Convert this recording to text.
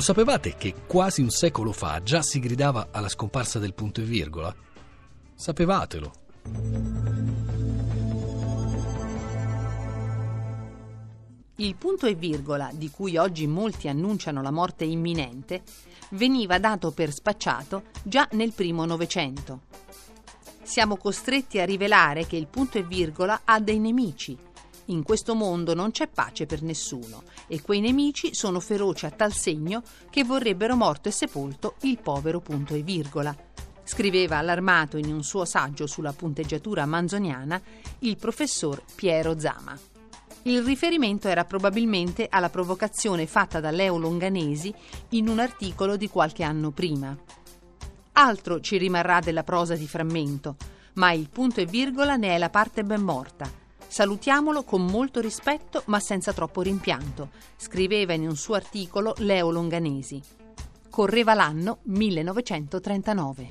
sapevate che quasi un secolo fa già si gridava alla scomparsa del punto e virgola? Sapevatelo. Il punto e virgola, di cui oggi molti annunciano la morte imminente, veniva dato per spacciato già nel primo Novecento. Siamo costretti a rivelare che il punto e virgola ha dei nemici. In questo mondo non c'è pace per nessuno e quei nemici sono feroci a tal segno che vorrebbero morto e sepolto il povero punto e virgola. Scriveva allarmato in un suo saggio sulla punteggiatura manzoniana il professor Piero Zama. Il riferimento era probabilmente alla provocazione fatta da Leo Longanesi in un articolo di qualche anno prima. Altro ci rimarrà della prosa di frammento, ma il punto e virgola ne è la parte ben morta. Salutiamolo con molto rispetto ma senza troppo rimpianto, scriveva in un suo articolo Leo Longanesi. Correva l'anno 1939.